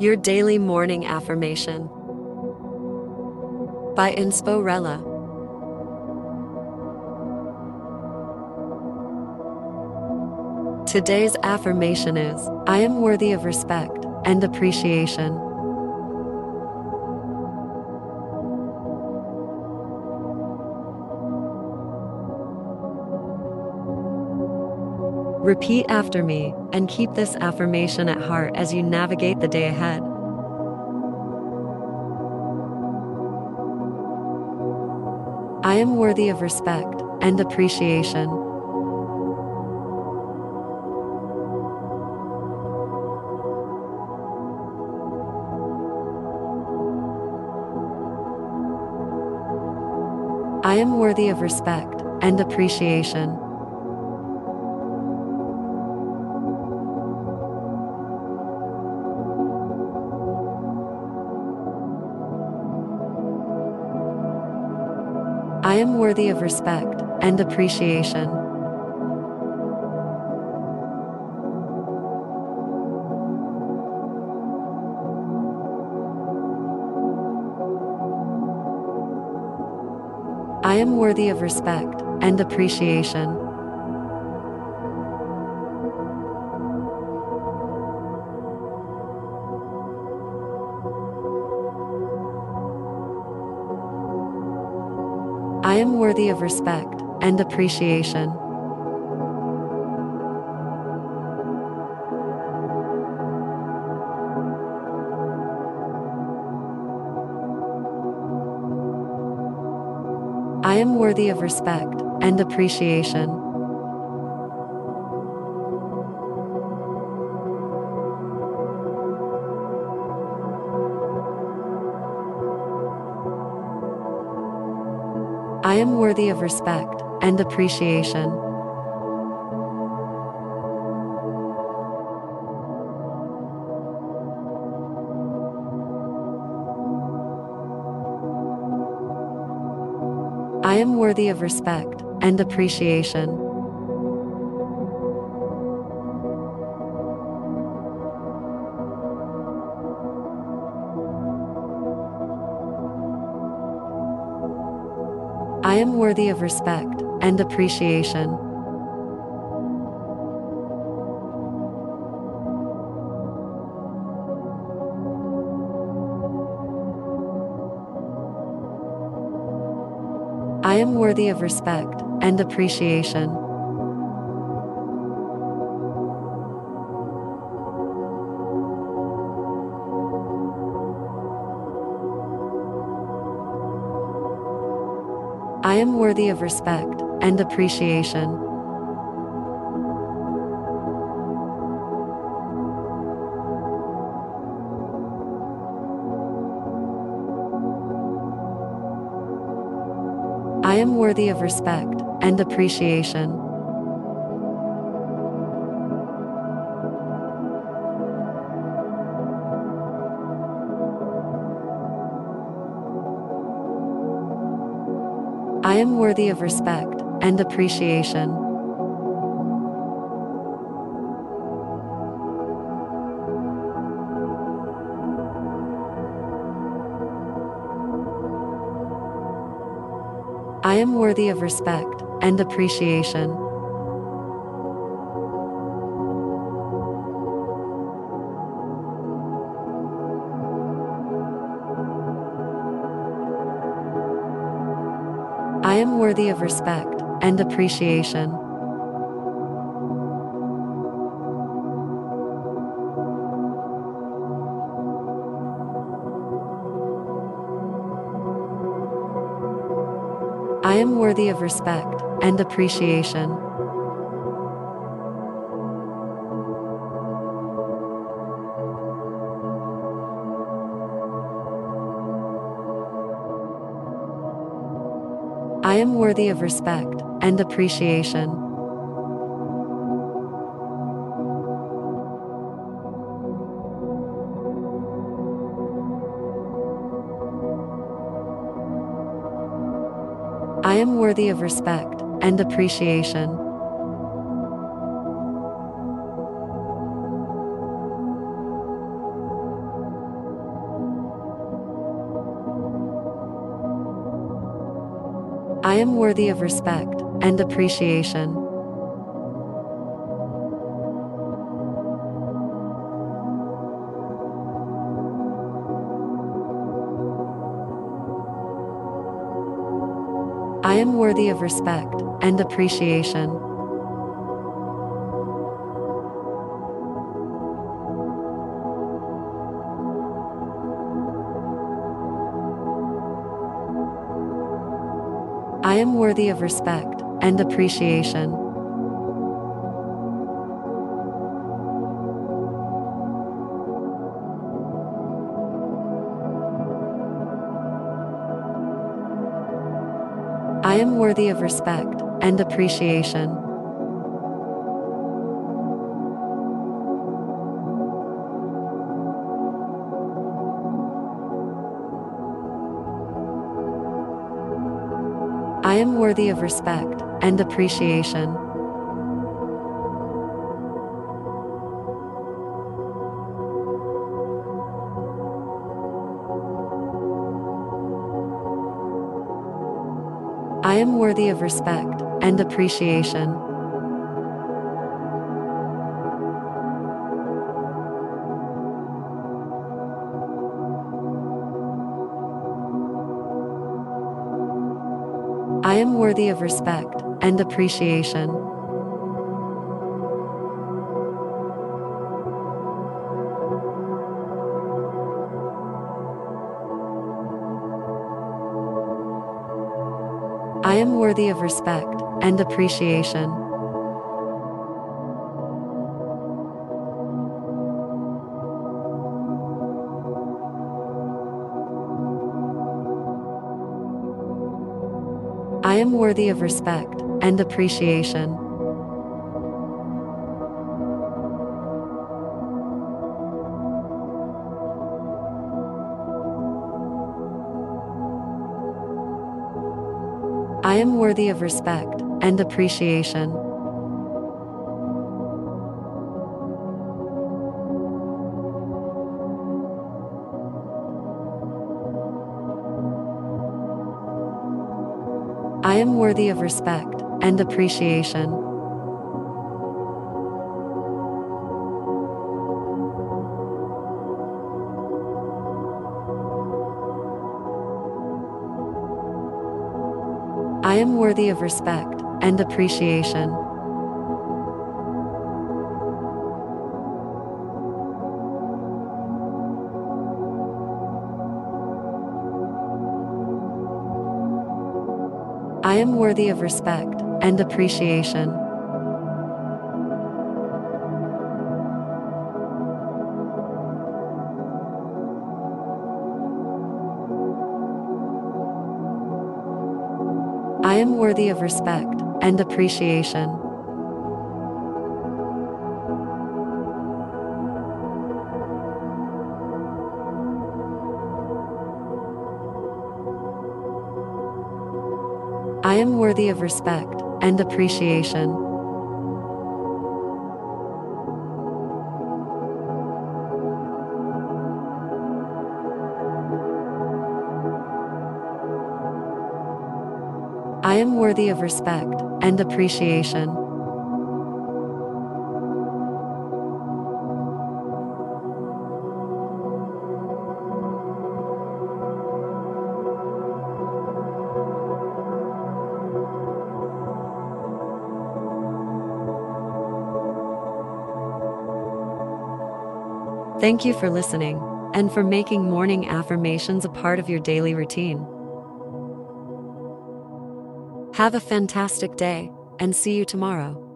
Your daily morning affirmation by Insporella. Today's affirmation is I am worthy of respect and appreciation. Repeat after me and keep this affirmation at heart as you navigate the day ahead. I am worthy of respect and appreciation. I am worthy of respect and appreciation. I am worthy of respect and appreciation. I am worthy of respect and appreciation. Am worthy of respect and appreciation. I am worthy of respect and appreciation. I am worthy of respect and appreciation. I am worthy of respect and appreciation. I am worthy of respect and appreciation. I am worthy of respect and appreciation. Am worthy of respect and appreciation. I am worthy of respect and appreciation. I am worthy of respect and appreciation. I am worthy of respect and appreciation. I am worthy of respect and appreciation. I am worthy of respect and appreciation. Am worthy of respect and appreciation. I am worthy of respect and appreciation. I am worthy of respect and appreciation. I am worthy of respect and appreciation. I am worthy of respect and appreciation. I am worthy of respect and appreciation. Worthy of respect and appreciation. I am worthy of respect and appreciation. I am worthy of respect and appreciation. I am worthy of respect and appreciation. I am worthy of respect and appreciation. I am worthy of respect and appreciation. I am worthy of respect and appreciation. I am worthy of respect and appreciation. I am worthy of respect and appreciation. I am worthy of respect and appreciation. I am worthy of respect and appreciation. I am worthy of respect and appreciation. Thank you for listening and for making morning affirmations a part of your daily routine. Have a fantastic day and see you tomorrow.